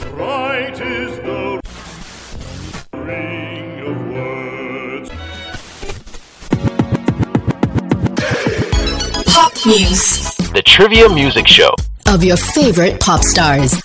Right is the ring of words. Pop Muse The Trivia Music Show. of your favorite pop stars.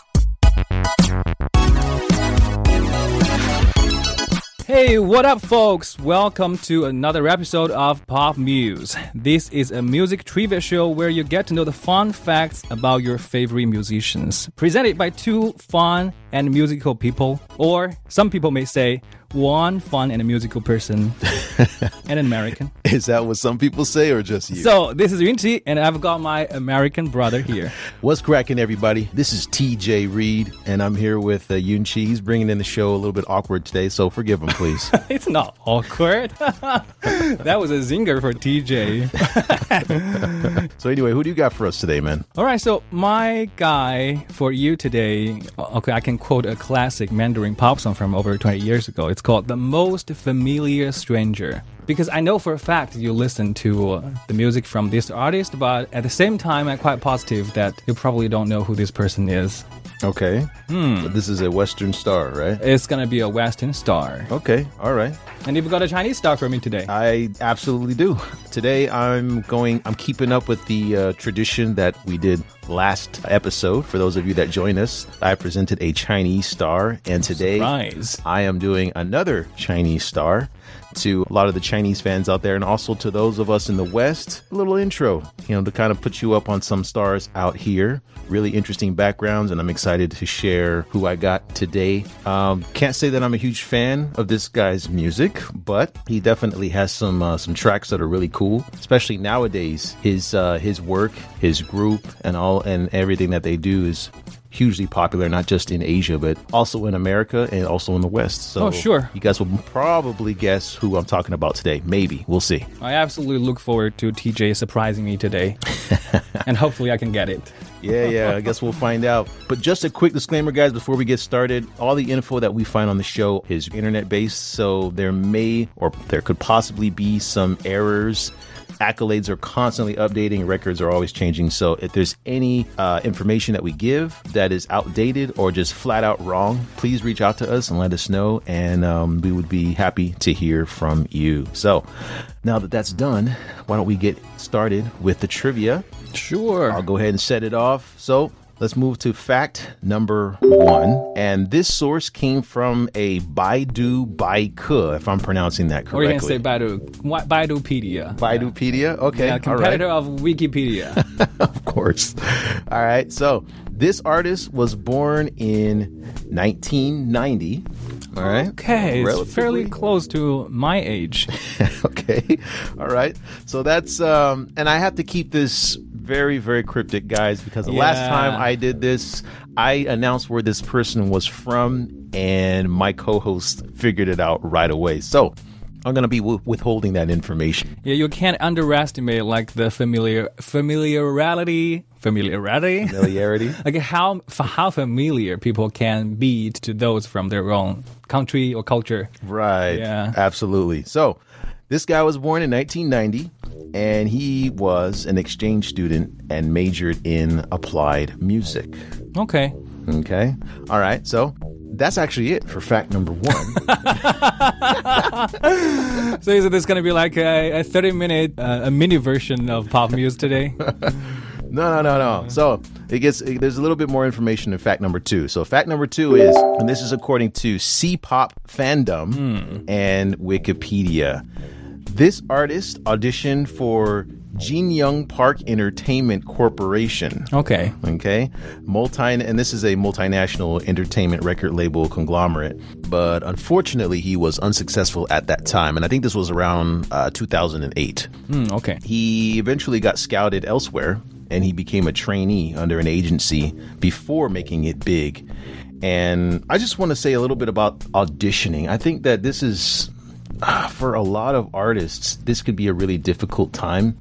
Hey, what up, folks? Welcome to another episode of Pop Muse. This is a music trivia show where you get to know the fun facts about your favorite musicians. Presented by two fun and musical people, or some people may say one fun and a musical person and an American. Is that what some people say, or just you? So, this is Yunchi, and I've got my American brother here. What's cracking, everybody? This is TJ Reed, and I'm here with uh, Yun Chi. He's bringing in the show a little bit awkward today, so forgive him, please. It's not awkward. that was a zinger for TJ. so, anyway, who do you got for us today, man? All right, so my guy for you today, okay, I can quote a classic Mandarin pop song from over 20 years ago. It's called The Most Familiar Stranger. Because I know for a fact you listen to uh, the music from this artist, but at the same time, I'm quite positive that you probably don't know who this person is. Okay. Hmm. But this is a Western star, right? It's gonna be a Western star. Okay. All right. And you've got a Chinese star for me today. I absolutely do. Today, I'm going. I'm keeping up with the uh, tradition that we did last episode. For those of you that join us, I presented a Chinese star, and today Surprise. I am doing another Chinese star to a lot of the Chinese fans out there, and also to those of us in the West. A little intro, you know, to kind of put you up on some stars out here. Really interesting backgrounds, and I'm excited to share who I got today. Um, can't say that I'm a huge fan of this guy's music, but he definitely has some uh, some tracks that are really cool, especially nowadays. His uh, his work, his group, and all and everything that they do is hugely popular, not just in Asia, but also in America and also in the West. So Oh, sure. You guys will probably guess who I'm talking about today. Maybe. We'll see. I absolutely look forward to TJ surprising me today. and hopefully I can get it. Yeah, yeah, I guess we'll find out. But just a quick disclaimer, guys, before we get started all the info that we find on the show is internet based, so there may or there could possibly be some errors. Accolades are constantly updating, records are always changing. So if there's any uh, information that we give that is outdated or just flat out wrong, please reach out to us and let us know, and um, we would be happy to hear from you. So now that that's done, why don't we get started with the trivia? Sure. I'll go ahead and set it off. So let's move to fact number one. And this source came from a Baidu Baike, if I'm pronouncing that correctly. Or you correctly. can say Baidu, Baidupedia. Baidupedia? Okay. Yeah, competitor right. of Wikipedia. of course. All right. So this artist was born in 1990. All right. Okay, it's fairly close to my age. okay. All right. So that's um and I have to keep this very very cryptic guys because the last time I did this I announced where this person was from and my co-host figured it out right away. So I'm going to be w- withholding that information. Yeah, you can't underestimate like the familiar familiarity, familiarity. Familiarity. like how how familiar people can be to those from their own country or culture. Right. Yeah. Absolutely. So, this guy was born in 1990 and he was an exchange student and majored in applied music. Okay. Okay. All right. So, that's actually it for fact number one. So is it this gonna be like a, a thirty minute uh, a mini version of pop music today? No, no, no, no. So it gets it, there's a little bit more information in fact number two. So fact number two is, and this is according to C-pop fandom and Wikipedia. This artist auditioned for Jin Young Park Entertainment Corporation. Okay. Okay, multi, and this is a multinational entertainment record label conglomerate. But unfortunately, he was unsuccessful at that time, and I think this was around uh, 2008. Hmm, okay. He eventually got scouted elsewhere and he became a trainee under an agency before making it big. And I just want to say a little bit about auditioning. I think that this is, ah, for a lot of artists, this could be a really difficult time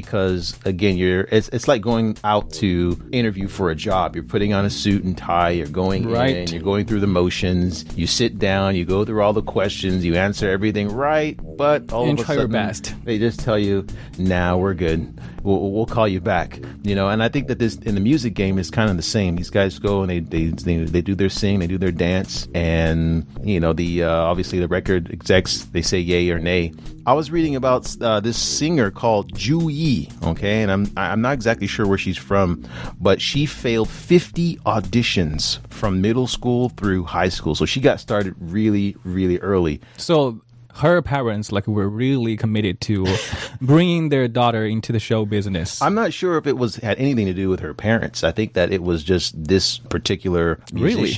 because again, you're it's it's like going out to interview for a job. You're putting on a suit and tie. You're going Right. in. You're going through the motions. You sit down. You go through all the questions. You answer everything right, but all And of a sudden, best. they just tell you, "Nah, we're good. We'll, we'll call you back." You know, and I think that this in the music game is kind of the same. These guys go and they they they, they do their sing, they do their dance, and you know the uh, obviously the record execs they say yay or nay. I was reading about uh, this singer called Ju Yi, okay, and I'm I'm not exactly sure where she's from, but she failed 50 auditions from middle school through high school, so she got started really really early. So her parents like were really committed to bringing their daughter into the show business. I'm not sure if it was had anything to do with her parents. I think that it was just this particular Really?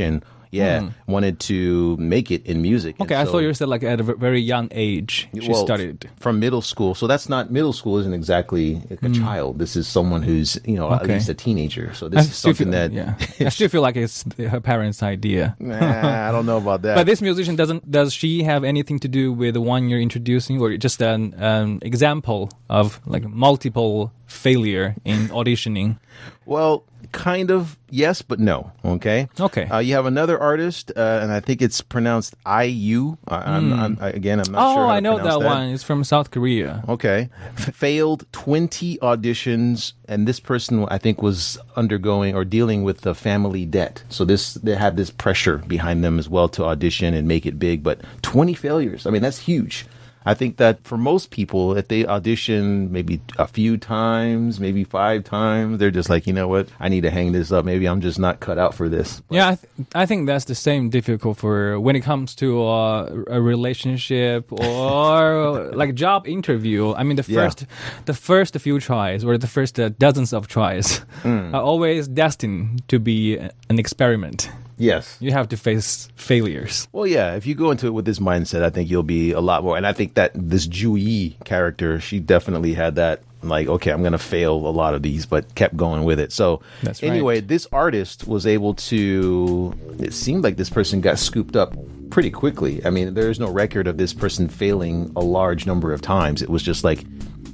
Yeah, wanted to make it in music. okay, I thought you said like at a very young age she well, started. from middle school. So that's not middle school. Isn't exactly like a child. This is someone who's you know at Hmm. Least a teenager. So I this is something feel, that yeah, I still feel like it's her parents' idea. Nah, I don't know about that. But this musician doesn't. Does she have anything to do with the one you're introducing, or just an an example of like multiple failure in auditioning? Well, kind of yes, but no. Okay. Okay. Uh, you have another artist, uh, and I think it's pronounced IU. I, I'm, I'm, I, again, I'm not oh, sure. how I know pronounce that, one. It's from South Korea. Okay. Failed 20 auditions, and this person, I think, was undergoing or dealing with the family debt. So this they had this pressure behind them as well to audition and make it big. But 20 failures, I mean, that's huge. I think that for most people, if they audition maybe a few times, maybe five times, they're just like, you know what, I need to hang this up. Maybe I'm just not cut out for this. Yeah, I, th- I think that's the same difficult for when it comes to uh, a relationship or like a job interview. I mean, the Yeah. first, the first few tries or the first uh, dozens of tries Hmm. are always destined to be an experiment. Yes. You have to face failures. Well, yeah, if you go into it with this mindset, I think you'll be a lot more. And I think that this Ju Yi character, she definitely had that, like, okay, I'm going to fail a lot of these, but kept going with it. So, That's right. anyway, this artist was able to, it seemed like this person got scooped up pretty quickly. I mean, there's no record of this person failing a large number of times. It was just like,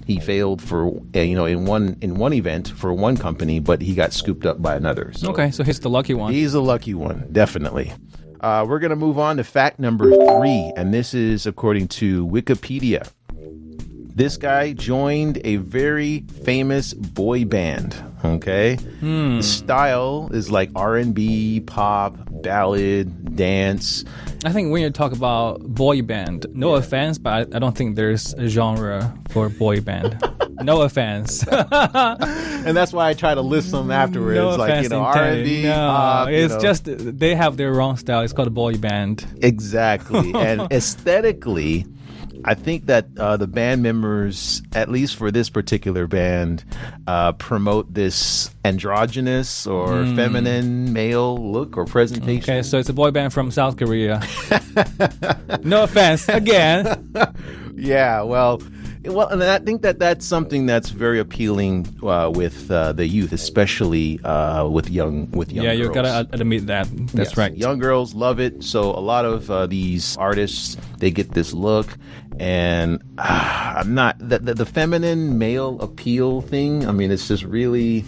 he failed for uh, you know in one in one event for one company, but he got scooped up by another. So Okay, so he's the lucky one. He's the lucky one, definitely. Uh, we're going to move on to fact number three, and this is according to Wikipedia. This guy joined a very famous boy band. Okay, the style is like R and B, pop, ballad, dance. I think when you talk about boy band, no offense, but I, I don't think there's a genre for boy band. no offense. And that's why I try to list them afterwards, no like you know R and B. No, pop. you it's know. just they have their wrong style. It's called a boy band. Exactly. and aesthetically, I think that uh, the band members, at least for this particular band, uh, promote this androgynous or feminine male look or presentation. Okay, so it's a boy band from South Korea. no offense again. Yeah, well, well, and I think that that's something that's very appealing uh, with uh, the youth, especially uh, with young with young yeah, you girls. gotta admit that. That's Yes. right. Young girls love it. So a lot of uh, these artists they get this look, and uh, I'm not the, the the feminine male appeal thing. I mean, it's just really.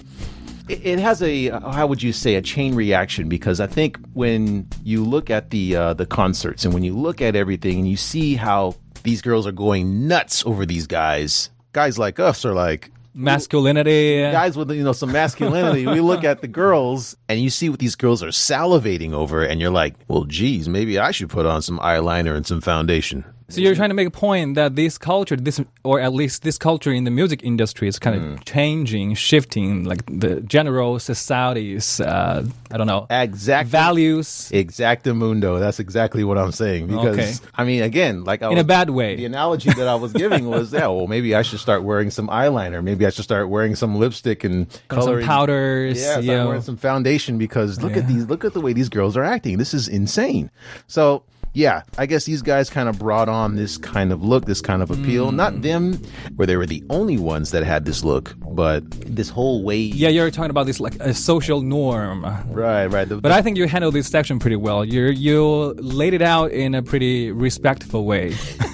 It has a how would you say a chain reaction because I think when you look at the uh, the concerts and when you look at everything and you see how these girls are going nuts over these guys, guys like us are like, Masculinity. guys with you know some masculinity. We look at the girls and you see what these girls are salivating over and you're like well geez maybe i should put on some eyeliner and some foundation So you're trying to make a point that this culture, this or at least this culture in the music industry is kind Mm. of changing, shifting, like the general society's, uh, I don't know, exact values exactamundo that's exactly what i'm saying because Okay. i mean again like I in a bad way. the analogy that i was giving was yeah well maybe i should start wearing some eyeliner maybe i should start wearing some lipstick and And some coloring powders. Yeah, start wearing some foundation because look at these. Look at the way these girls are acting. This is insane. So yeah, I guess these guys kind of brought on this kind of look, this kind of appeal. Hmm. Not them, where they were the only ones that had this look, but this whole wave. Yeah, you're talking about this like a social norm. Right, right. The- But I think you handled this section pretty well. You you laid it out in a pretty respectful way,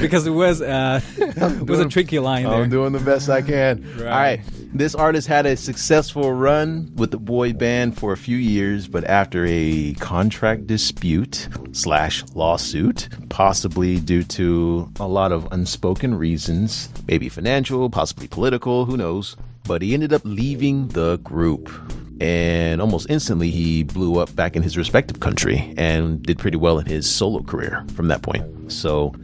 because it was uh, it was a tricky line. I'm doing the best I can. Right. All right. This artist had a successful run with the boy band for a few years, but after a contract dispute slash lawsuit, possibly due to a lot of unspoken reasons, maybe financial, possibly political, who knows, but he ended up leaving the group. And almost instantly, he blew up back in his respective country and did pretty well in his solo career from that point. So,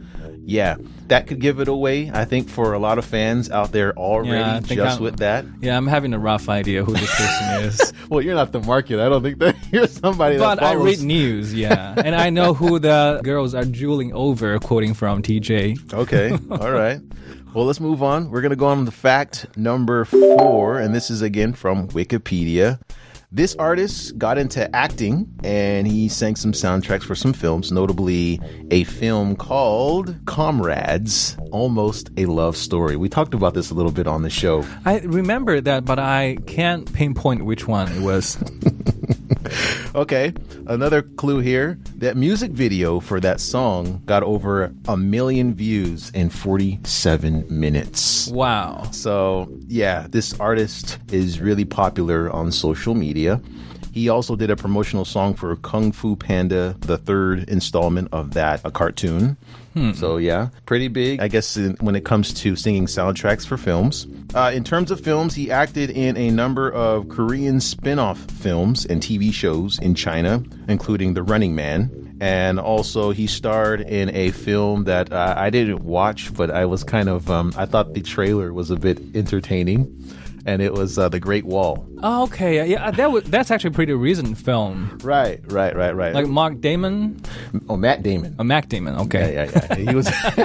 yeah, that could give it away, I think, for a lot of fans out there already Yeah, just I'm- with that. Yeah, I'm having a rough idea who this person is. Well, you're not the market. I don't think that you're somebody But that I read news, yeah. And I know who the girls are drooling over, quoting from TJ. Okay, all right. Well, let's move on. We're going to go on to fact number four, and this is again from Wikipedia. This artist got into acting and he sang some soundtracks for some films, notably a film called Comrades Almost a Love Story. We talked about this a little bit on the show. I remember that, but I can't pinpoint which one it was. Okay, another clue here. That music video for that song got over a million views in 47 minutes. Wow. So, yeah, this artist is really popular on social media. He also did a promotional song for Kung Fu Panda, the third installment of that a cartoon. So, yeah, pretty big, I guess, in, when it comes to singing soundtracks for films. Uh, in terms of films, he acted in a number of Korean spin off films and TV shows in China, including The Running Man. And also, he starred in a film that uh, I didn't watch, but I was kind of, um, I thought the trailer was a bit entertaining. And it was uh, The Great Wall. Oh, okay, yeah, that was that's actually a pretty recent film. Right, right, right, right. Like Mark Damon, oh, Matt Damon. uh, Mac Damon. Okay, Yeah, yeah, yeah. He was.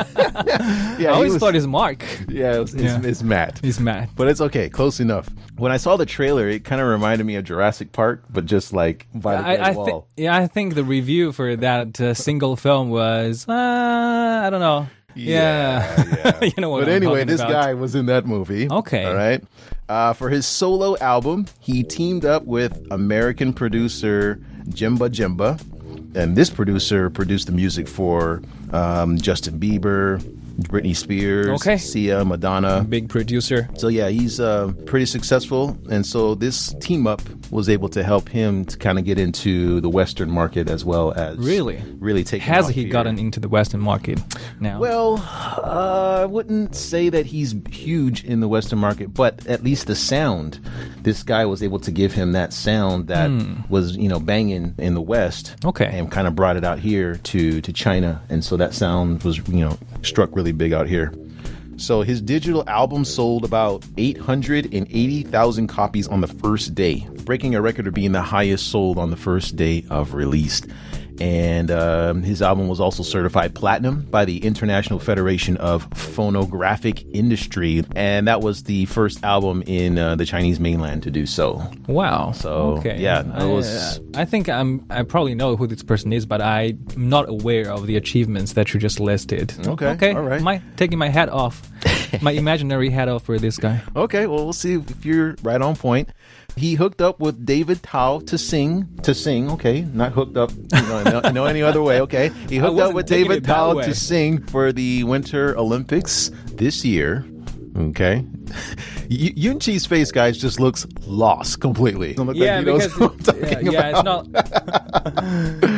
yeah, I always was, thought it's Mark. Yeah, it was, it's, Yeah. it's Matt. He's Matt. But it's okay, close enough. When I saw the trailer, it kind of reminded me of Jurassic Park, but just like by the Great I, I Wall. yeah, I think the review for that uh, single film was uh, I don't know. Yeah, you know what. But I'm anyway, this about. guy was in that movie. Okay. All right. Uh, for his solo album, he teamed up with American producer Jimba Jimba. And this producer produced the music for um, Justin Bieber, Britney Spears, Okay. Sia, Madonna. big producer. So yeah, he's uh, pretty successful, and so this team up was able to help him to kind of get into the Western market as well as Really? really take. Has he here. gotten into the Western market now? Well, uh, I wouldn't say that he's huge in the Western market, but at least the sound, this guy was able to give him that sound that was, you know, banging in the West. Okay. And kind of brought it out here to, to China. And so that sound was, you know, struck really big out here. So his digital album sold about 880,000 copies on the first day, breaking a record of being the highest sold on the first day of release. And um, his album was also certified platinum by the International Federation of Phonographic Industry. And that was the first album in uh, the Chinese mainland to do so. wow. So, okay. yeah, I, was- I think I'm. I probably know who this person is, but I'm not aware of the achievements that you just listed. Okay, Okay. all right. My taking my hat off, my imaginary hat off for this guy. Okay, well, we'll see if you're right on point. He hooked up with David Tao to sing. To sing, okay, not hooked up, you know, no, no any other way. Okay, he hooked up with David Tao to sing for the Winter Olympics this year. Okay, Y- Yun Chi's face, guys, just looks lost completely. Look Yeah, he because it- yeah, yeah, it's not.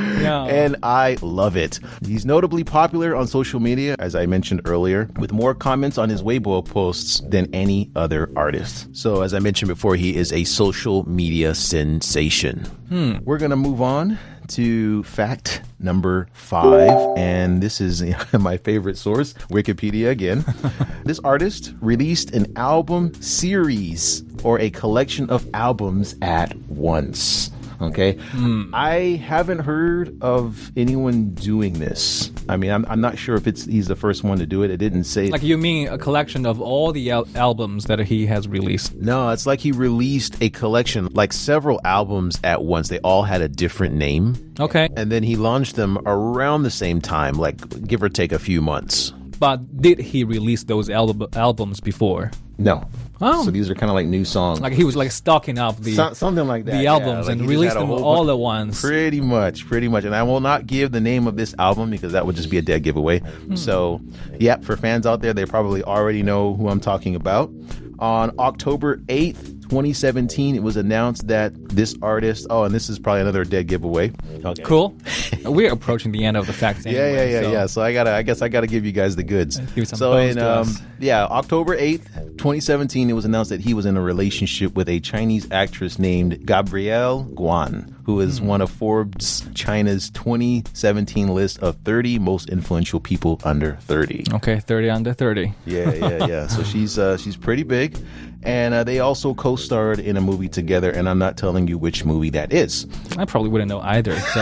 and I love it. He's notably popular on social media, as I mentioned earlier, with more comments on his Weibo posts than any other artist. So, as I mentioned before, he is a social media sensation. Hmm. We're going to move on to fact number five, and this is my favorite source, Wikipedia again. this artist released an album series or a collection of albums at once. Okay. Hmm. I haven't heard of anyone doing this. I mean, I'm, I'm not sure if it's he's the first one to do it. It didn't say. Like you mean a collection of all the al- albums that he has released? no, it's like he released a collection, like several albums at once. They all had a different name. Okay, And then he launched them around the same time, like give or take a few months. but did he release those al- albums before? No. Oh. So these are kind of like new songs. Like he was like stocking up the So- something like that. the yeah. albums Like and released them all bunch- at once. Pretty much, pretty much. And I will not give the name of this album because that would just be a dead giveaway. Hmm. So, yeah, for fans out there, they probably already know who I'm talking about. On October 8th, 2017, it was announced that this artist, oh, and this is probably another dead giveaway. Okay. Cool. We're approaching the end of the facts. Yeah, Anyway, yeah, yeah, so- yeah. So I gotta, I guess I gotta give you guys the goods. So in, um, yeah, October eighth, 2017, it was announced that he was in a relationship with a Chinese actress named Gabrielle Guan, who is is one of Forbes China's 2017 list of 30 most influential people under 30. Okay, thirty under thirty. Yeah, yeah, yeah. so she's uh, she's pretty big, and uh, they also co-starred in a movie together. And I'm not telling you which movie that is. I probably wouldn't know either. So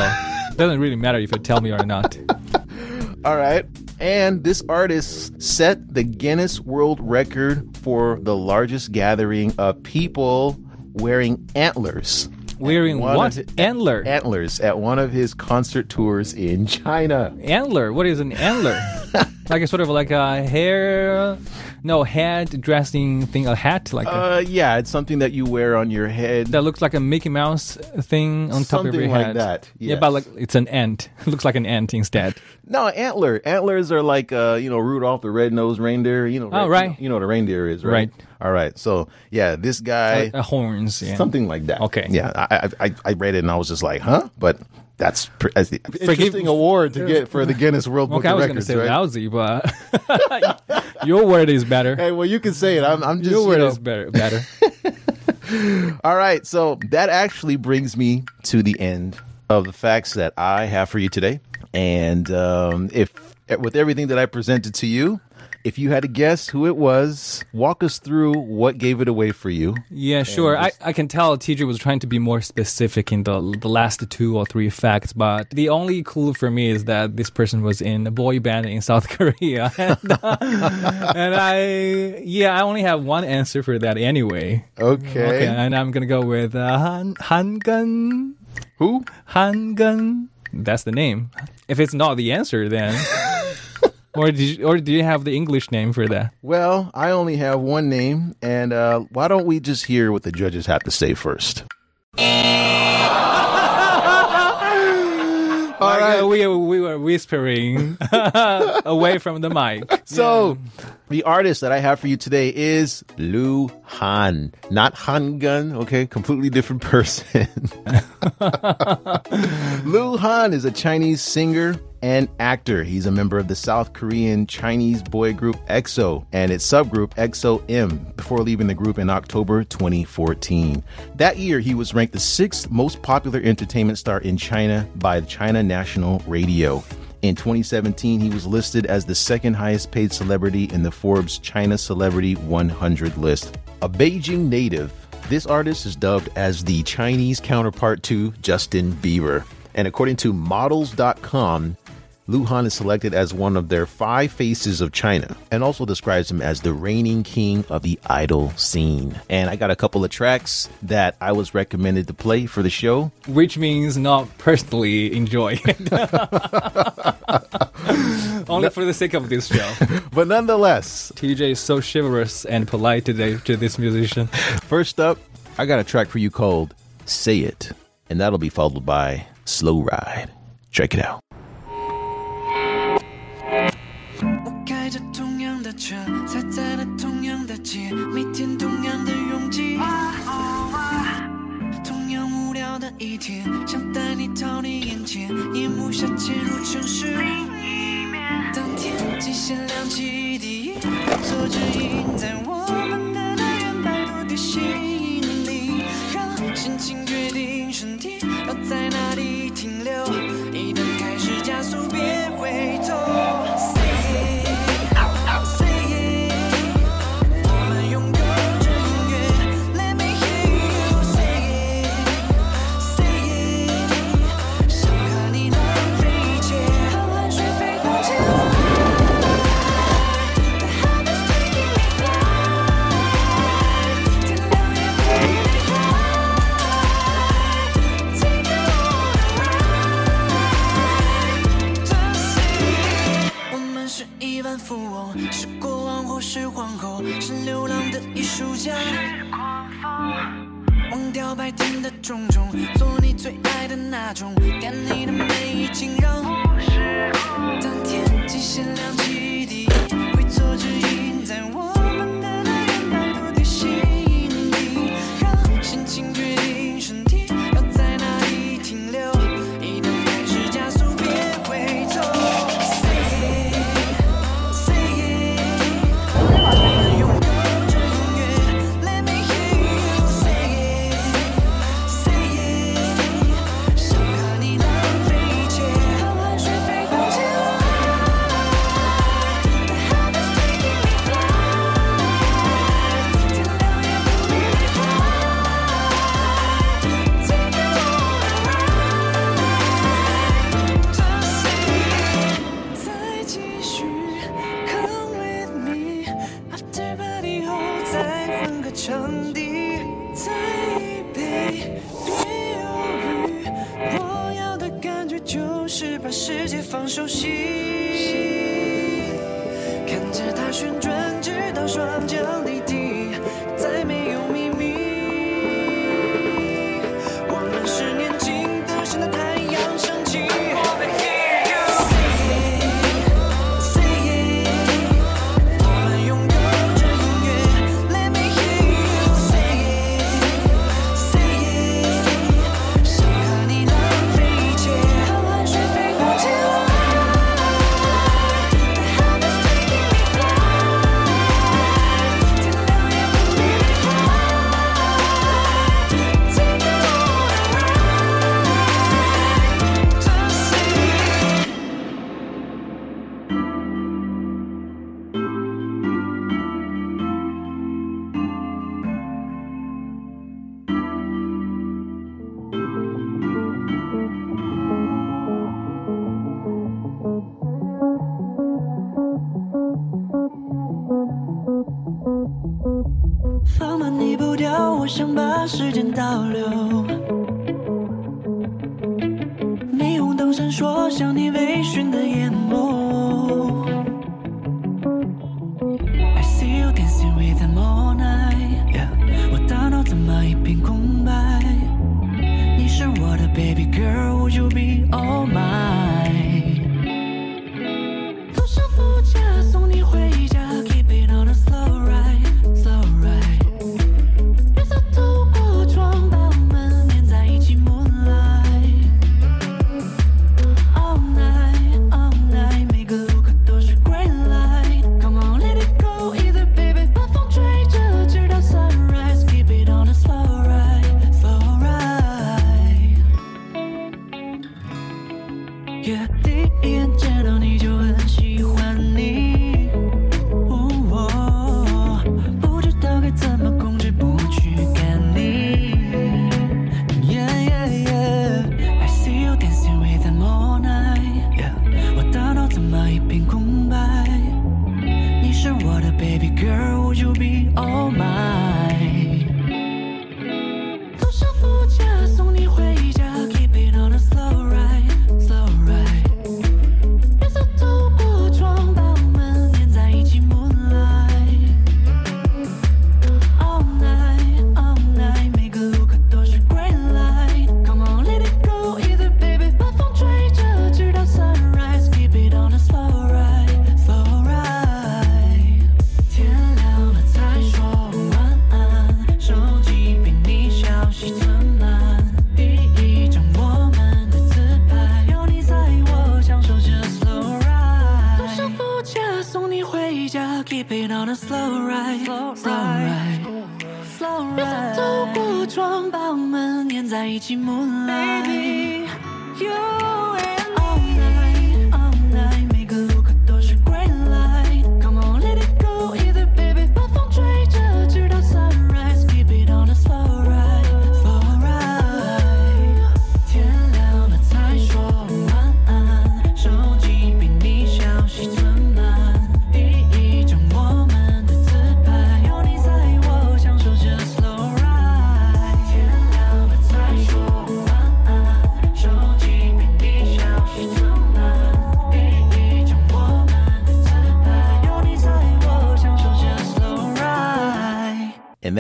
it doesn't really matter if you tell me or not. All right. And this artist set the Guinness World Record for the largest gathering of people wearing antlers. Wearing what? Antler. Antlers at one of his concert tours in China. antler. What is an antler? like a sort of like a hair, no head dressing thing, a hat like a, Uh, yeah, it's something that you wear on your head. that looks like a Mickey Mouse thing on top of Something your like head. that, Yeah, but like it's an ant. It looks like an ant instead. No, antler. Antlers are like, uh, you know, Rudolph the red-nosed reindeer. You know, Oh, red- right. You know what a reindeer is, right? Right. All right. So, yeah, this guy. Like, uh, horns. Yeah. something like that. Okay. Yeah, I I- I read it and I was just like, huh? But that's pr- that's the interesting award to get for the Guinness World Book Okay, I of was going to Records, say right? lousy, but your word is better. Hey, well, you can say it. I'm, I'm just Your you word know. is better. Better. All right, so that actually brings me to the end of the facts that I have for you today. And um, if with everything that I presented to you, if you had to guess who it was, walk us through what gave it away for you. Yeah, sure. I, I can tell TJ was trying to be more specific in the the last two or three facts, but the only clue for me is that this person was in a boy band in South Korea. and, uh, and I, yeah, I only have one answer for that anyway. Okay. Okay, and I'm gonna go with uh, Han Hangun. Who? Hangun. That's the name. If it's not the answer, then. or did you, or do you have the English name for that? Well, I only have one name, and uh, why don't we just hear what the judges have to say first? All right, we we were whispering away from the mic. So, the artist that I have for you today is Lu Han, not Han Geng. Okay, completely different person. Lu Han is a Chinese singer and actor. He's a member of the South Korean Chinese boy group EXO and its subgroup EXO M before leaving the group in October 2014. That year, he was ranked the sixth most popular entertainment star in China by China National Radio. In 2017, he was listed as the second highest paid celebrity in the Forbes China Celebrity 100 list. A Beijing native, this artist is dubbed as the Chinese counterpart to Justin Bieber. And according to models.com, Luhan is selected as one of their five faces of China and also describes him as the reigning king of the idol scene. And I got a couple of tracks that I was recommended to play for the show. which means not personally enjoy. Only for the sake of this show. But nonetheless, TJ is so chivalrous and polite today to this musician. First up, I got a track for you called Say It, and that'll be followed by Slow Ride. Check it out. 我开着同样的车，踩在了同样的街，每天同样的拥挤。同样无聊的一天，想带你逃离眼前，夜幕下潜入城市。当天际线亮起第一，做指引在我们的来源摆脱地心引力，让心情决定身体要在哪里停留。双脚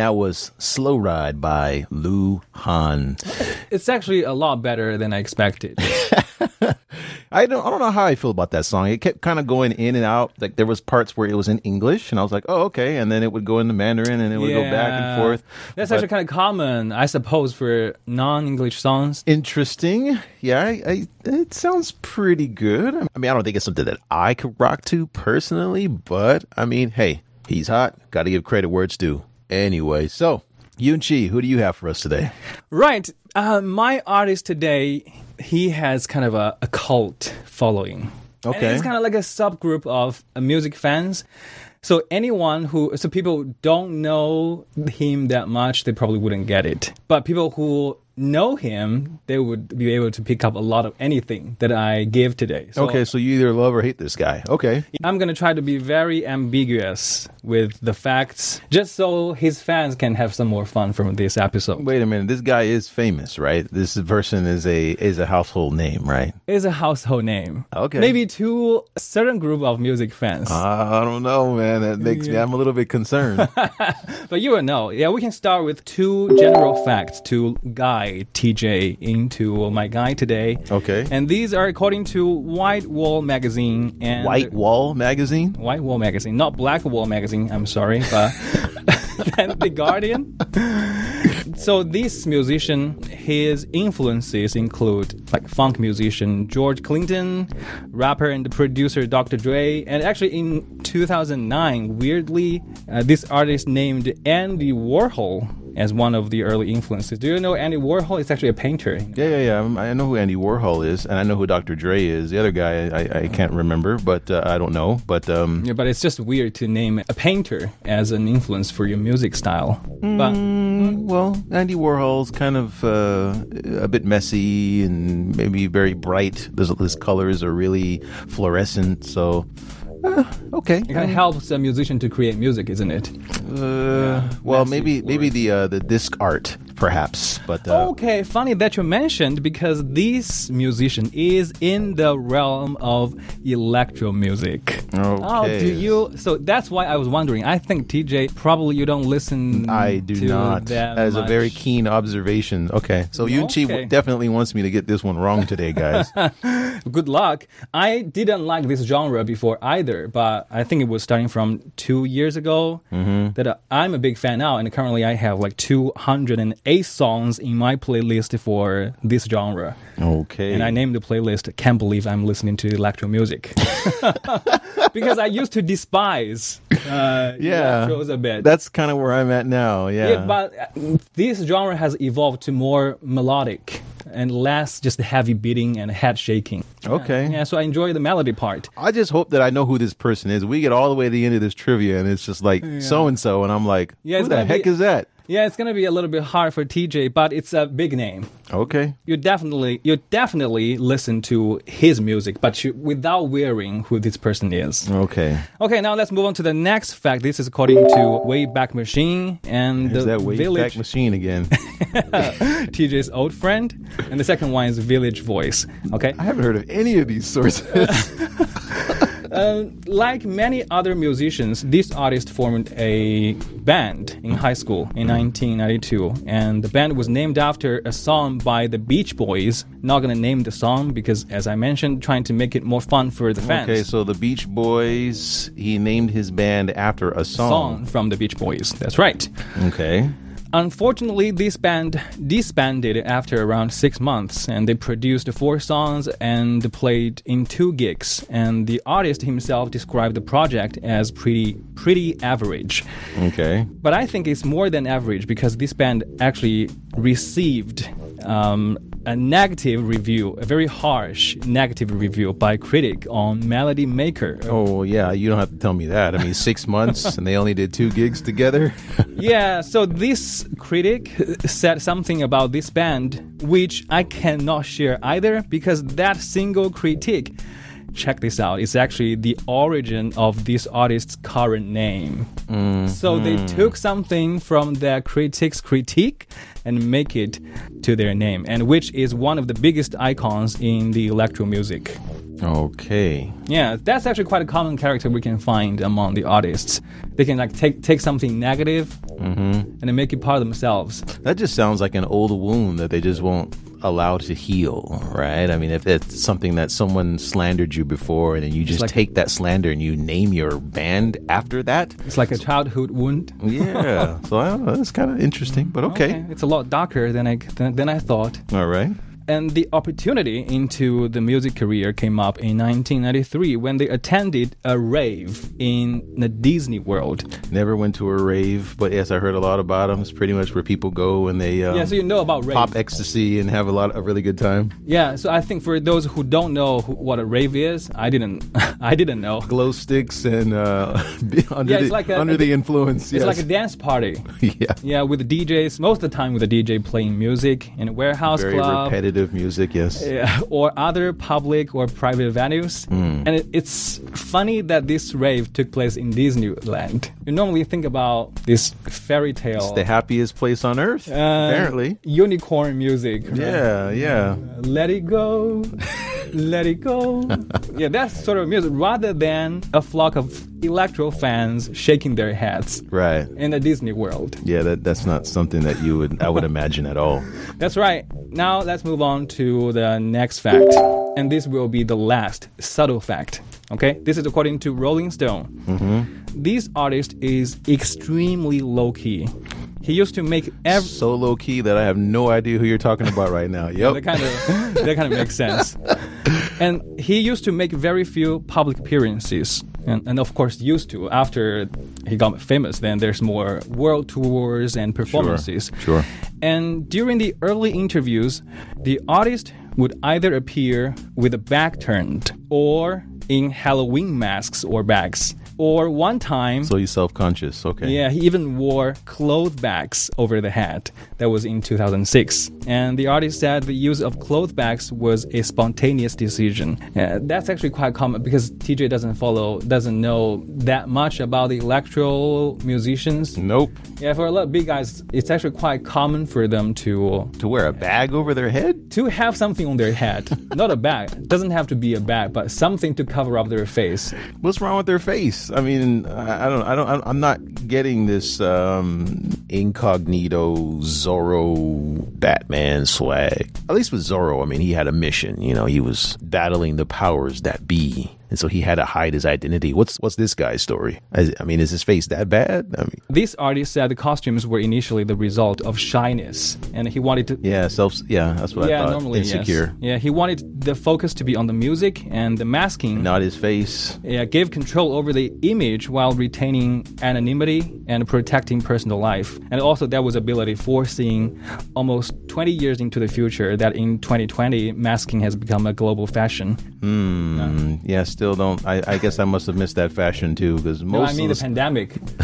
that was Slow Ride by Lu Han. It's actually a lot better than I expected. I don't, I don't know how I feel about that song. It kept kind of going in and out. Like there was parts where it was in English, and I was like, "Oh, okay," and then it would go into Mandarin, and it would go back and forth. That's But- actually kind of common, I suppose, for non-English songs. interesting. Yeah, I, I, it sounds pretty good. I mean, I don't think it's something that I could rock to personally, but I mean, hey, he's hot. Got to give credit where it's due. Anyway, so Yun Chi, who do you have for us today? Right. Uh, my artist today, he has kind of a, a cult following. And Okay. it's kind of like a subgroup of uh, music fans. So anyone who, so people don't know him that much, they probably wouldn't get it. But people who know him, they would be able to pick up a lot of anything that I give today. So okay, so you either love or hate this guy. Okay. I'm going to try to be very ambiguous with the facts, just so his fans can have some more fun from this episode. Wait a minute. This guy is famous, right? This person is a is a household name, right? is a household name. Okay. Maybe to a certain group of music fans. I don't know, man. That makes me. I'm a little bit concerned. but you will know. Yeah, we can start with two general facts to guide TJ into my guy today. Okay. And these are according to White Wall magazine and White Wall magazine. White Wall magazine, not Black Wall magazine. I'm sorry, but and the Guardian. So this musician, his influences include like funk musician George Clinton, rapper and producer Dr. Dre, and actually in 2009, weirdly, uh, this artist named Andy Warhol as one of the early influences. Do you know Andy Warhol? It's actually a painter. Yeah, yeah, yeah. I know who Andy Warhol is, and I know who Dr. Dre is. The other guy, I, I can't remember, but uh, I don't know. But um, Yeah, but it's just weird to name a painter as an influence for your music style. But mm, well, Andy Warhol's kind of uh, a bit messy and maybe very bright. His, his colors are really fluorescent. So, uh, okay. it kind of helps a musician to create music, isn't it? Uh, well, messy maybe maybe the uh, the disc art, perhaps. But uh, Okay, funny that you mentioned because this musician is in the realm of electro music. Oh, do you? So that's why I was wondering. I think TJ probably you don't listen. I do not. That, That is a very keen observation. Okay, so Yunchi Okay. definitely wants me to get this one wrong today, guys. Good luck. I didn't like this genre before either, but I think it was starting from two years ago Mm-hmm. that uh, I'm a big fan now, and currently I have like 208 songs in my playlist for this genre. okay. And I named the playlist Can't Believe I'm Listening to Electro Music. because I used to despise uh, Yeah. electros a bit. That's kind of where I'm at now. Yeah. yeah, but uh, this genre has evolved to more melodic and less just heavy beating and head shaking. Okay. Yeah, so I enjoy the melody part. I just hope that I know who this person is. We get all the way to the end of this trivia, and it's just like so and so, and I'm like, Yeah, who the heck be- is that? Yeah, it's gonna be a little bit hard for TJ, but it's a big name. Okay. You definitely, you definitely listen to his music, but you, without wearing who this person is. Okay. Okay, now let's move on to the next fact. This is according to Wayback Machine and Is the that Wayback Village Machine again? TJ's old friend, and the second one is Village Voice. Okay, I haven't heard of any of these sources. Uh, like many other musicians, this artist formed a band in high school in 1992, and the band was named after a song by the Beach Boys. Not gonna name the song because, as I mentioned, trying to make it more fun for the fans. okay, so the Beach Boys, he named his band after a song. song from the Beach Boys. That's right. Okay. Unfortunately, this band disbanded after around six months, and they produced four songs and played in two gigs. And the artist himself described the project as pretty, pretty average. Okay. But I think it's more than average because this band actually received um, a negative review, a very harsh negative review by critic on Melody Maker. Oh, yeah, you don't have to tell me that. I mean, six months and they only did two gigs together. Yeah, so this critic said something about this band which I cannot share either because that single critique, check this out, is actually the origin of this artist's current name. So they mm-hmm. took something from their critic's critique and make it to their name, and which is one of the biggest icons in the electro music. okay. Yeah, that's actually quite a common character we can find among the artists. They can like take take something negative mm-hmm. and they make it part of themselves. That just sounds like an old wound that they just won't allow to heal, right? I mean, if it's something that someone slandered you before and then you just like- take that slander and you name your band after that, It's like a childhood wound. yeah. so I don't know. That's kind of interesting, but okay. It's a lot darker than I than, than I thought. All right. And the opportunity into the music career came up in 1993 when they attended a rave in the Disney World. Never went to a rave, but yes, I heard a lot about them. It's pretty much where people go and they um, yeah, so you know about rave. pop ecstasy and have a lot a really good time. Yeah, so I think for those who don't know who, what a rave is, I didn't I didn't know. Glow sticks and uh, under, Yeah, it's the, like a- under the influence. It's yes. like a dance party. yeah. Yeah, with the DJs, most of the time with the DJ playing music in a warehouse Very club. repetitive music, yes. Yeah, or other public or private venues. Hmm. And it, it's funny that this rave took place in Disneyland. You normally think about this fairy tale, It's the happiest place on earth, uh, apparently. unicorn music. right? Yeah, yeah. Let it go, let it go. yeah, that's sort of music rather than a flock of electro fans shaking their heads Right. in the Disney world. Yeah, that that's not something that you would I would imagine at all. That's right. Now let's move on to the next fact. And this will be the last subtle fact. Okay? This is according to Rolling Stone. Mm-hmm. This artist is extremely low key. He used to make every. So low key that I have no idea who you're talking about right now. Yep. That kind of that kind of makes sense. And he used to make very few public appearances, and, and of course used to. After he got famous, then there's more world tours and performances. Sure. And during the early interviews, the artist would either appear with a back turned or in Halloween masks or bags. Or one time, So he's self conscious. Okay. yeah, he even wore cloth bags over the hat. That was in 2006. And the artist said the use of cloth bags was a spontaneous decision. Uh, that's actually quite common because TJ doesn't follow, doesn't know that much about the electro musicians. Nope. Yeah, for a lot of big guys, it's actually quite common for them to To wear a bag over their head? to have something on their head. Not a bag. It doesn't have to be a bag, but something to cover up their face. What's wrong with their face? I mean, I, don't, I don't, I'm not getting this um, incognito Zorro Batman swag. At least with Zorro, I mean, he had a mission. You know, he was battling the powers that be, and so he had to hide his identity. What's what's this guy's story? I, I mean, is his face that bad? I mean, This artist said the costumes were initially the result of shyness, and he wanted to. yeah, self, yeah, that's what yeah, I thought. normally yes. Insecure, Yeah, he wanted the focus to be on the music and the masking. not his face. Yeah, gave control over the image while retaining anonymity and protecting personal life. And also, there was ability foreseeing almost 20 years into the future that in 2020, masking has become a global fashion. Mm, yeah, still don't. I, I guess I must have missed that fashion too, because No, most I mean of the the pandemic.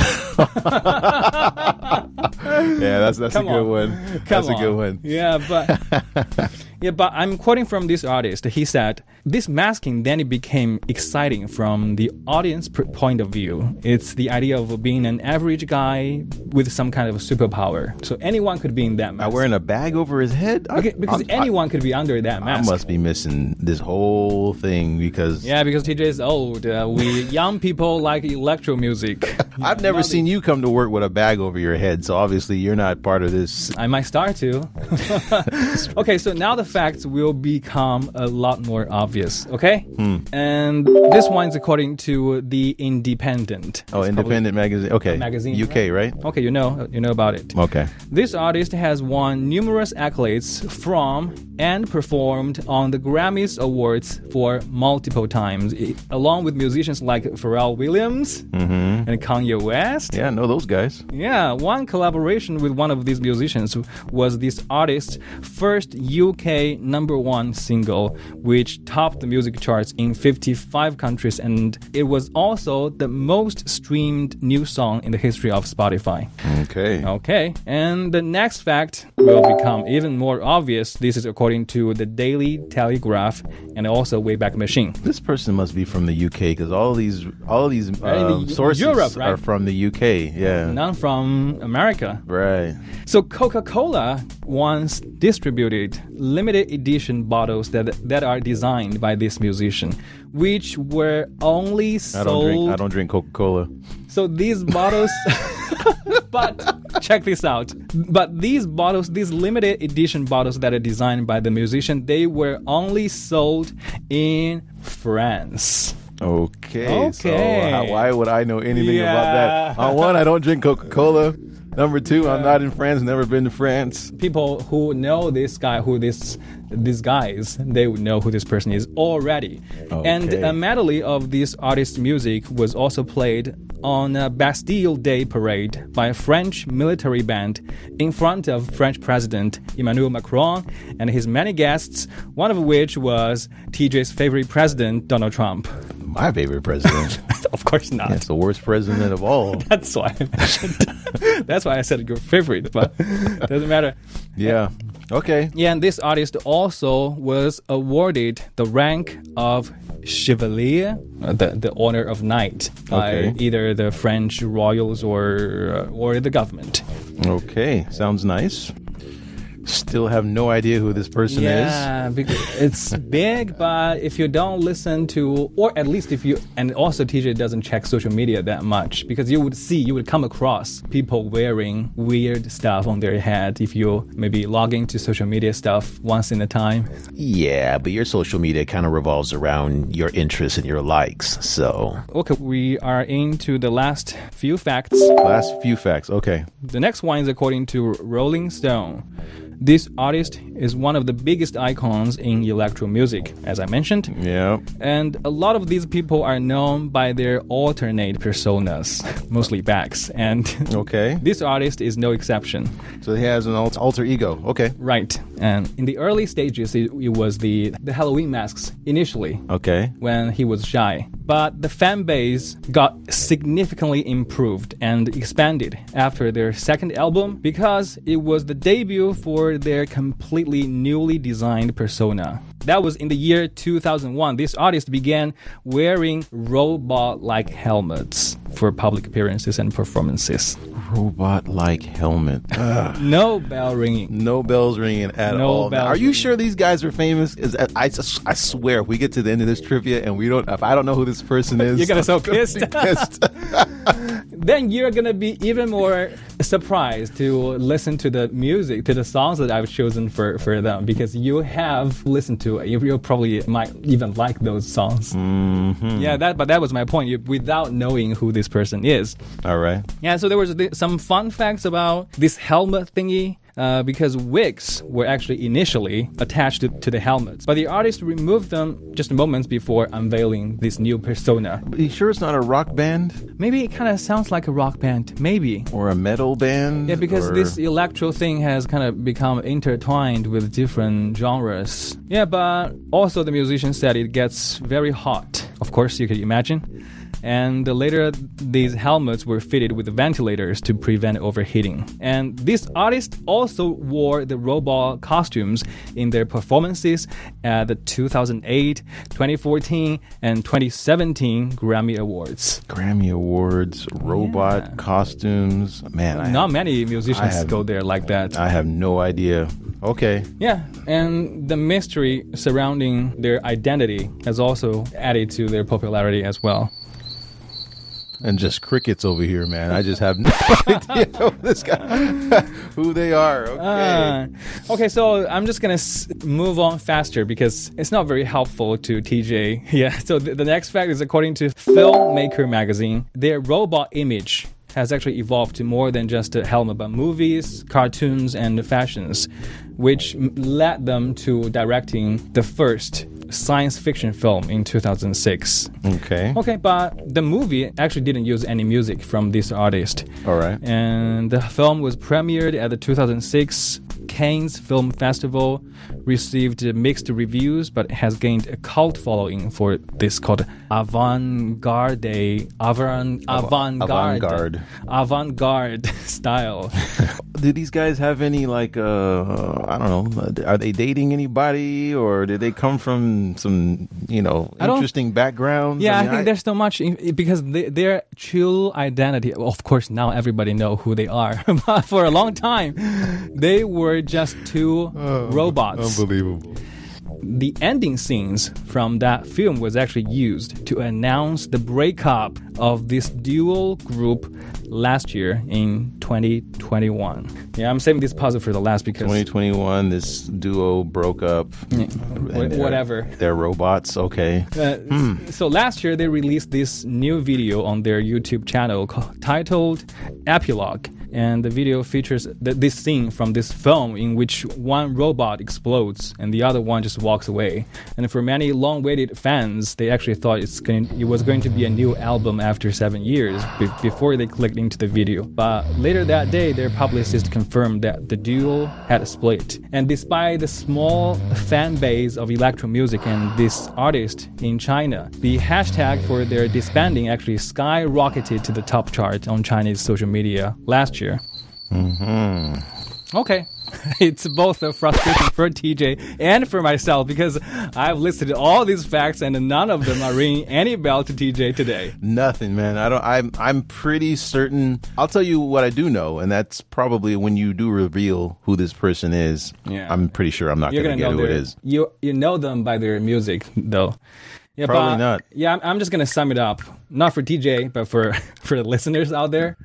yeah, that's that's Come a good on. one. Come that's a good one. Yeah, but yeah, but I'm quoting from this artist. He said, "This masking then it became exciting from the audience point of view. It's the idea of being an average guy with some kind of superpower. So anyone could be in that mask. wearing a bag over his head. I- okay, because I'm- I- anyone could be under that mask. I, must be missing this whole thing because Yeah, because TJ is old. Uh, we young people like electro music. I've never seen you come to work with a bag over your head. So obviously you're not part of this. I might start to. okay, so now the facts will become a lot more obvious, okay? Hmm. And this one's according to The Independent. Oh, independent magazine. Okay, magazine, UK, right? Okay, you know, you know about it. Okay. This artist has won numerous accolades from and performed on the Grammys Awards for multiple times, along with musicians like Pharrell Williams and Kanye West. Mm-hmm. Yeah, I know those guys. Yeah, one collaboration with one of these musicians was this artist's first UK number one single, which topped the music charts in 55 countries, and it was also the most streamed new song in the history of Spotify. Okay. Okay, and the next fact will become even more obvious. This is according to the Daily Telegraph and also Wayback Machine. This person must be from the UK because all these all these the um, sources Europe, right? are from the UK. Yeah. None from America. Right. So Coca-Cola once distributed limited edition bottles that that are designed by this musician, which were only sold. I don't drink. I don't drink Coca Cola. So these bottles, but check this out. But these bottles, these limited edition bottles that are designed by the musician, they were only sold in France. Okay. So uh, Okay. how, why would I know anything about that? Yeah. On one, I don't drink Coca Cola. Number two, I'm not in France. Never been to France. People who know this guy, who this these guys, they would know who this person is already. And a medley of this artist's music was also played on a Bastille Day parade by a French military band in front of French President Emmanuel Macron and his many guests, one of which was TJ's favorite president, Donald Trump. My favorite president. of course not. That's the worst president of all. That's why I mentioned. That's why I said your favorite, but doesn't matter. Yeah. Okay. Yeah, and this artist also was awarded the rank of Chevalier, uh, the, the honor of knight, by Okay. either the French royals or uh, or the government. Okay. Sounds nice. Still have no idea who this person is. Yeah, it's big, but if you don't listen to, or at least if you, and also TJ doesn't check social media that much, because you would see, you would come across people wearing weird stuff on their head if you maybe log into social media stuff once in a time. Yeah, but your social media kind of revolves around your interests and your likes. So, Okay, we are into the last few facts. last few facts. Okay. The next one is according to Rolling Stone. This artist is one of the biggest icons in electro music, as I mentioned. Yeah. And a lot of these people are known by their alternate personas, mostly backs. And Okay. this artist is no exception. So he has an alt- alter ego. Okay. Right. And in the early stages, it, it was the, the Halloween masks initially. Okay. when he was shy. But the fan base got significantly improved and expanded after their second album because it was the debut for their completely newly designed persona. That was in the year 2001. This artist began wearing robot like helmets for public appearances and performances. Robot like helmet. Ugh. No bell ringing. No bells ringing at No all. bells Are you ringing. sure these guys are famous? Is I, I swear, if we get to the end of this trivia and we don't, if I don't know who this person is, You're gonna so I'm be pissed. pissed. then you're gonna be even more surprised to listen to the music, to the songs that I've chosen for, for them because you have listened to it. You, you probably might even like those songs. Mm-hmm. Yeah, that. But that was my point. You, without knowing who this person is. all right. Yeah. So there was th- some fun facts about this helmet thingy. Uh, because wigs were actually initially attached to, to the helmets, but the artist removed them just moments before unveiling this new persona. Are you sure it's not a rock band Maybe it kind of sounds like a rock band. Maybe. or a metal band? Yeah, because or- this electro thing has kind of become intertwined with different genres. Yeah, but also the musician said it gets very hot. Of course, you could imagine. And later, these helmets were fitted with ventilators to prevent overheating. And this artist also wore the robot costumes in their performances at the 2008, 2014, and 2017 Grammy Awards. Grammy Awards, robot Yeah. costumes. Man, I Not have, many musicians have- go there like that. I have no idea. Okay. Yeah, and the mystery surrounding their identity has also added to their popularity as well. And just crickets over here, man. I just have no idea who this guy, who they are. Okay. Uh, okay, so I'm just gonna s- move on faster because it's not very helpful to TJ. Yeah, so th- the next fact is according to Filmmaker magazine, their robot image has actually evolved to more than just a helmet, but movies, cartoons, and fashions, which led them to directing the first science fiction film in 2006. okay. Okay, but the movie actually didn't use any music from this artist. All right. And the film was premiered at the 2006 Cannes Film Festival, received mixed reviews, but has gained a cult following for this called avant-garde, avant, avant-garde, avant-garde. avant-garde style. Do these guys have any like uh I don't know, are they dating anybody or did they come from some, you know, interesting backgrounds? Yeah, I, mean, think there's so much in, because they, their true identity. Of course, now everybody know who they are, but for a long time, they were just two robots. unbelievable. the ending scenes from that film was actually used to announce the breakup of this dual group last year in 2021. Yeah, I'm saving this puzzle for the last because 2021, this duo broke up. and wh- they're- whatever. They're robots. Okay. Uh, So last year they released this new video on their YouTube channel ca- titled Epilogue. And the video features th- this scene from this film in which one robot explodes and the other one just walks away. And for many long-awaited fans, they actually thought going, it was going to be a new album after seven years be- before they clicked into the video. But later that day, their publicist confirmed that the duo had split. And despite the small fan base of electro music and this artist in China, the hashtag for their disbanding actually skyrocketed to the top chart on Chinese social media last year. Mm-hmm. Okay. It's both a frustration for TJ and for myself because I've listed all these facts and none of them are ringing any bell to TJ today. Nothing, man. I don't. I'm. I'm pretty certain. I'll tell you what I do know, and that's probably when you do reveal who this person is. Yeah. I'm pretty sure I'm not going gonna to get know who it their, is. You you know them by their music though. Yeah, Probably but- not. Yeah, I'm, I'm just gonna sum it up, not for TJ, but for for the listeners out there.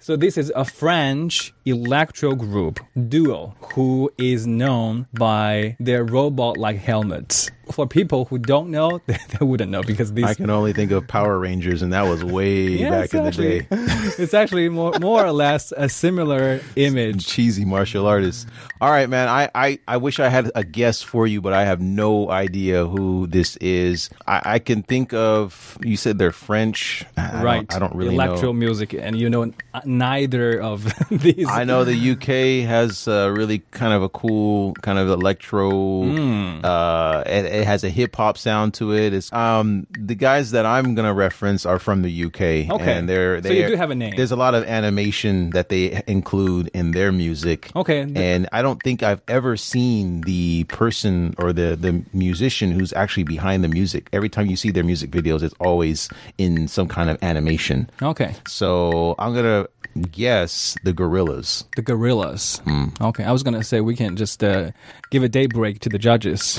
So this is a French electro group duo who is known by their robot-like helmets. For people who don't know, they, they wouldn't know because these I can only think of Power Rangers, and that was way Yeah, back in the day. it's actually more more or less a similar image. Cheesy martial artists. All right, man. I, I, I wish I had a guess for you, but I have no idea who this is. I, I can think of. You said they're French. I don't- right. I don't really electro know. music, and you know neither of these. I know the UK has uh, really kind of a cool kind of electro. Hmm. Uh, it, it has a hip hop sound to it. It's um the guys that I'm gonna reference are from the UK. Okay. and they're So you do have a name. There's a lot of animation that they include in their music. Okay. and I don't think I've ever seen the person or the the musician who's actually behind the music. Every time you see their music videos, it's always in some kind of animation. Okay. So I'm gonna guess the Gorillaz. The Gorillaz. Hmm. Okay, I was gonna say we can't just uh, give a day break to the judges.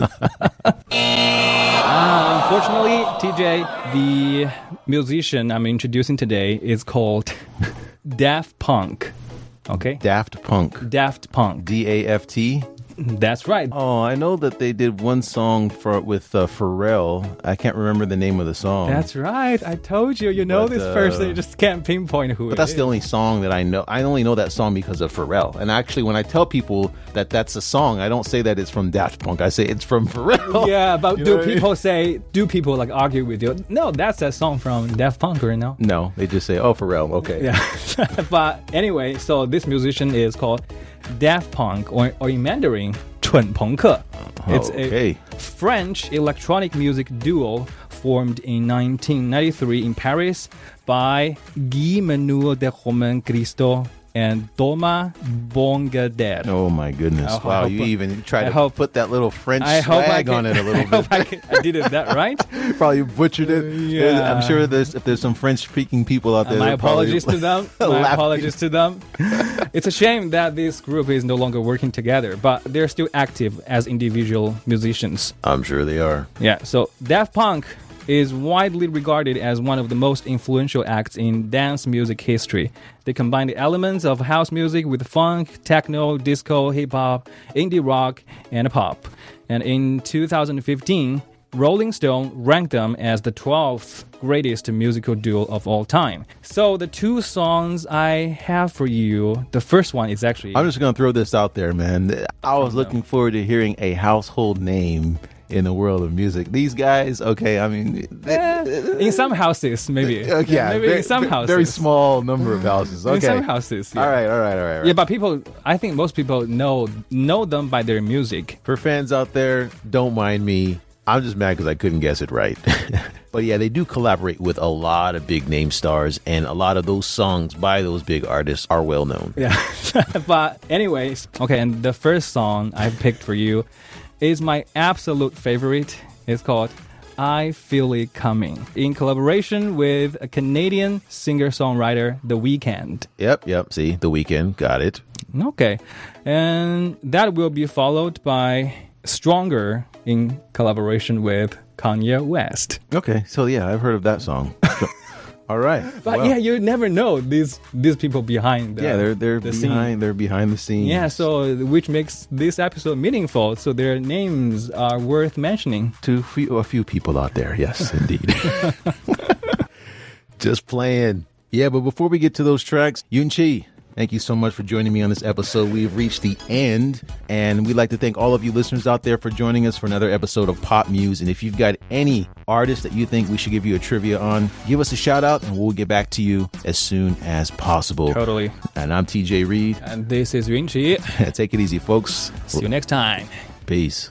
uh, unfortunately, TJ, the musician I'm introducing today is called Daft Punk. Okay, Daft Punk. Daft Punk. D A F T. That's right. Oh, I know that they did one song for with uh, Pharrell. I can't remember the name of the song. That's right. I told you. You know But, this person. uh, You just can't pinpoint who. but that's the only song that I know. I only know that song because of Pharrell. And actually, when I tell people that that's a song, I don't say that it's from Daft Punk. I say it's from Pharrell. Yeah, but You do what I mean? people say? Do people like argue with you? No, that's a song from Daft Punk, or no? No, they just say, "Oh, Pharrell." Okay. Yeah. but anyway, so this musician is called Daft Punk, or, or in Mandarin, 蠢朋克. It's Okay. a French electronic music duo formed in 1993 in Paris by Guy Manuel de Romain Cristo and Thomas Bongader. Oh my goodness! I wow, hope- you even tried I to hope- put that little French I swag on it a little bit. I, can- I did it that right. probably butchered it. Uh, yeah. I'm sure there's if there's some French speaking people out there. My apologies to them. My laughing. apologies to them. It's a shame that this group is no longer working together, but they're still active as individual musicians. I'm sure they are. Yeah, so Daft Punk is widely regarded as one of the most influential acts in dance music history. They combine the elements of house music with funk, techno, disco, hip hop, indie rock, and pop. And in 2015, Rolling Stone ranked them as the 12th greatest musical duo of all time. So the two songs I have for you, the first one is actually I'm just gonna throw this out there, man. I was looking forward to hearing a household name in the world of music. These guys, okay, I mean, Eh, in some houses maybe. uh, yeah, maybe very, in some houses. very small number of houses. Okay, In some houses. Yeah. All right, all right, all right. all right. Yeah, but people, I think most people know know them by their music. For fans out there, don't mind me. I'm just mad because I couldn't guess it right. but yeah, they do collaborate with a lot of big name stars, and a lot of those songs by those big artists are well known. Yeah. but anyways, okay, and the first song I picked for you is my absolute favorite. It's called I Feel It Coming in collaboration with a Canadian singer-songwriter, The Weeknd. Yep, yep. See, The Weeknd got it. Okay. And that will be followed by Stronger in collaboration with Kanye West. Okay, so yeah, I've heard of that song. All right. But Well, yeah, you never know these these people behind. The, yeah, they're they're the behind Scene. they're behind the scenes. Yeah, so which makes this episode meaningful. So their names are worth mentioning. to few, a few people out there. Yes, indeed. Just playing. Yeah, but before we get to those tracks, Yun Chi, thank you so much for joining me on this episode. We've reached the end, and we'd like to thank all of you listeners out there for joining us for another episode of Pop Muse. And if you've got any artists that you think we should give you a trivia on, give us a shout out, and we'll get back to you as soon as possible. Totally. And I'm TJ Reed. And this is Yunchi. Take it easy, folks. See you next time. Peace.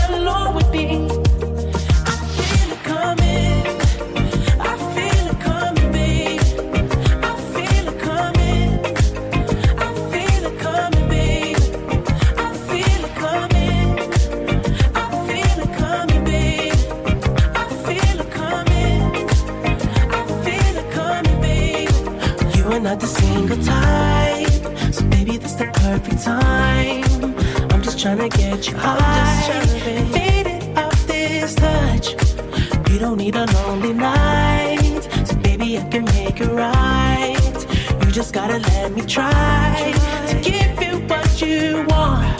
the perfect time. I'm just tryna get you high, faded off this touch. You don't need a lonely night, so baby, I can make it right. You just gotta let me try to give you what you want.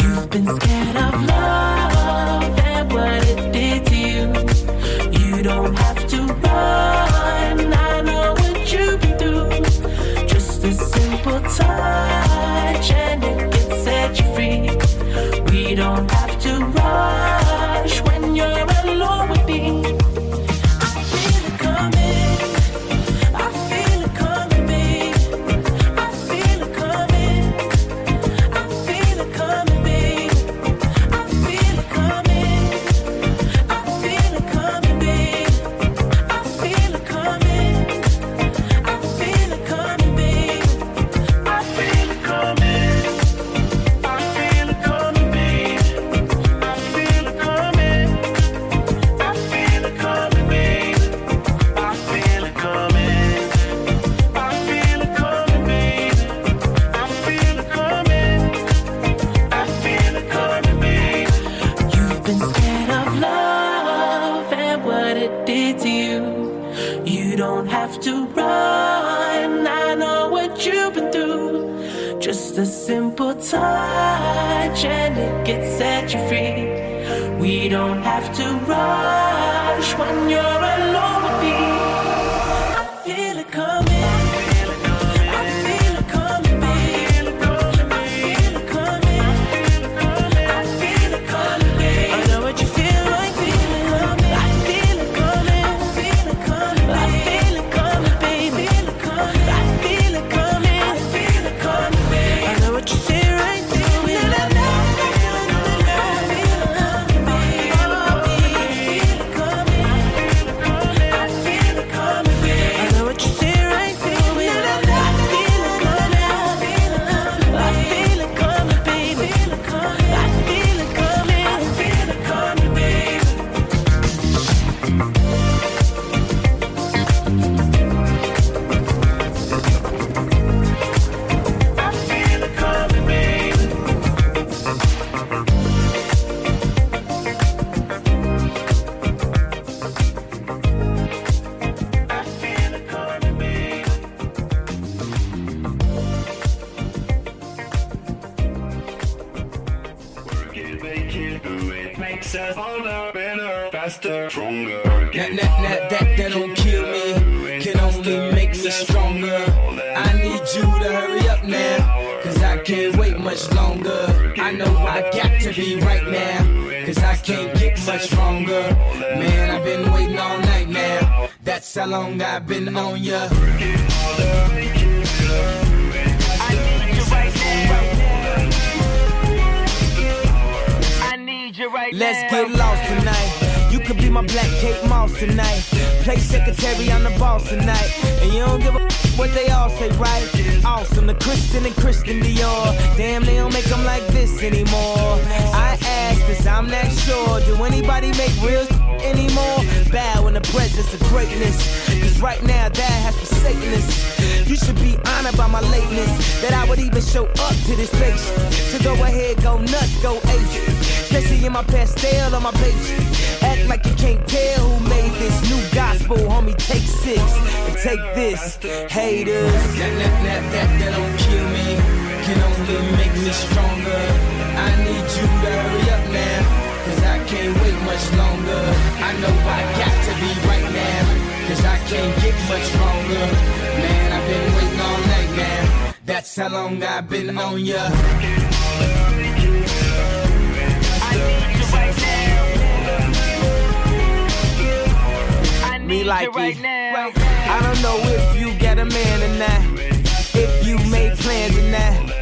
You've been scared of love and what it did to you. You don't have to run. I know what you've been through. Just a simple touch don't what they all say, right? Awesome, the Christian and Christian Dior. Damn, they don't make them like this anymore. I ask, cause I'm not sure. Do anybody make real anymore? Bow in the presence of greatness. Cause right now, that has forsaken us. You should be honored by my lateness. That I would even show up to this place. So go ahead, go nuts, go ace. Especially in my pastel on my Bape. Act like you can't tell who made this new gospel, homie. Take six and take this, haters. That, that, that, that, that don't kill me, can only make me stronger. I need you to hurry up now, can't wait much longer. I know I got to be right now, cause I can't get much stronger. Man, I've been waiting all night now. That's how long I've been on ya. Me like it. I don't know if you got a man or not. If you made plans or not.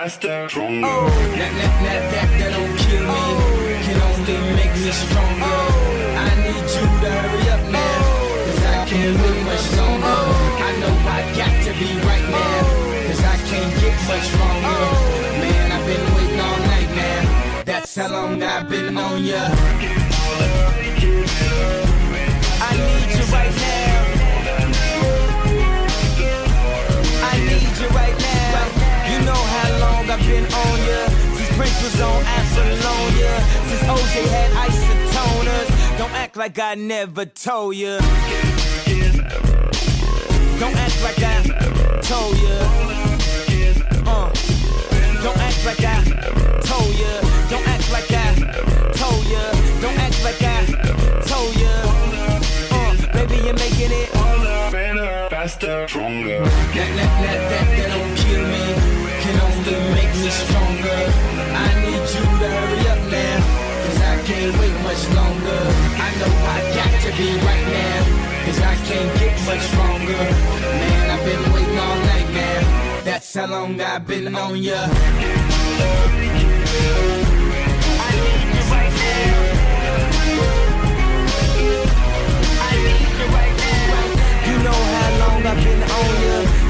Better, faster, stronger. Uh, oh, that, that, that, that, that don't kill me. Oh. Can only make me stronger. Oh. I need you to hurry up now. Oh. Cause I can't wait much longer. On Since OJ had isotoners. Don't act like I never told ya. Don't act like I told ya. Uh. Don't act like I told ya. Don't act like I told ya. Don't act like I told ya. Uh, baby, you're making it. Better, faster, stronger. That, that, that, that, that don't kill me, only make me stronger. I need you to hurry up now, cause I can't wait much longer. I know I got to be right now, cause I can't get much stronger. Man, I've been waiting all night now, that's how long I've been on ya. I need you right now. I need you right now. You know how long I've been on ya.